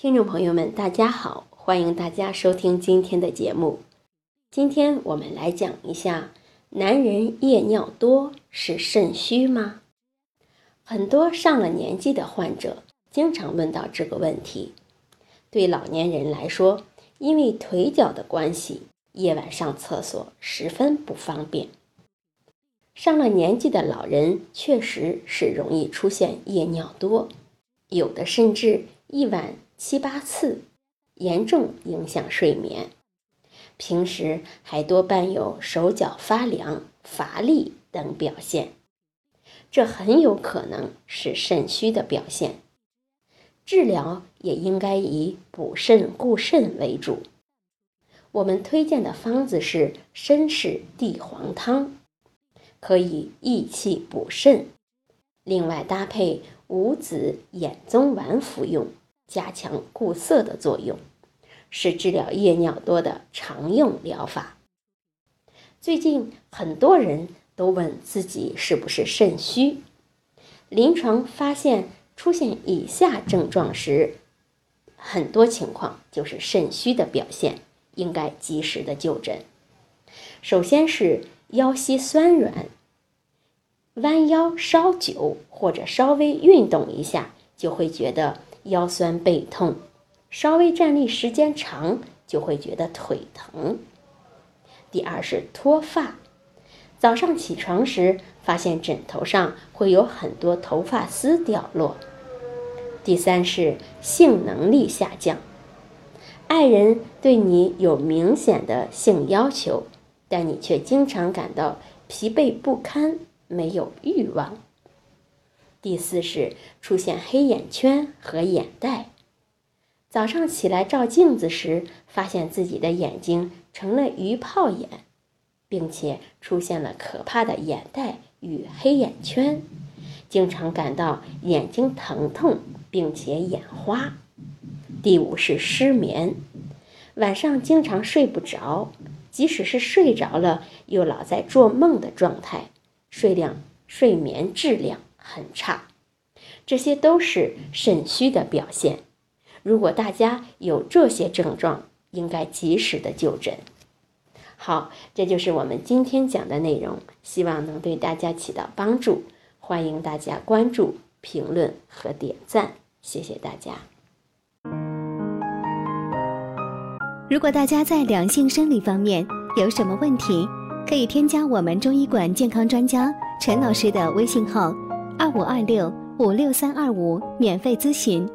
听众朋友们，大家好，欢迎大家收听今天的节目。今天我们来讲一下，男人夜尿多是肾虚吗？很多上了年纪的患者经常问到这个问题。对老年人来说，因为腿脚的关系，夜晚上厕所十分不方便。上了年纪的老人确实是容易出现夜尿多，有的甚至一晚。七八次，严重影响睡眠。平时还多伴有手脚发凉、乏力等表现，这很有可能是肾虚的表现。治疗也应该以补肾固肾为主。我们推荐的方子是参芪地黄汤，可以益气补肾，另外搭配五子衍宗丸服用。加强固涩的作用，是治疗夜尿多的常用疗法。最近很多人都问自己是不是肾虚，临床发现出现以下症状时，很多情况就是肾虚的表现，应该及时的就诊。首先是腰膝酸软，弯腰稍久或者稍微运动一下，就会觉得。腰酸背痛，稍微站立时间长就会觉得腿疼。第二是脱发，早上起床时发现枕头上会有很多头发丝掉落。第三是性能力下降，爱人对你有明显的性要求，但你却经常感到疲惫不堪，没有欲望。第四是出现黑眼圈和眼袋，早上起来照镜子时，发现自己的眼睛成了鱼泡眼，并且出现了可怕的眼袋与黑眼圈，经常感到眼睛疼痛，并且眼花。第五是失眠，晚上经常睡不着，即使是睡着了，又老在做梦的状态，睡量、睡眠质量。很差，这些都是肾虚的表现。如果大家有这些症状，应该及时的就诊。好，这就是我们今天讲的内容，希望能对大家起到帮助。欢迎大家关注、评论和点赞，谢谢大家。如果大家在两性生理方面有什么问题，可以添加我们中医馆健康专家陈老师的微信号。二五二六五六三二五，免费咨询。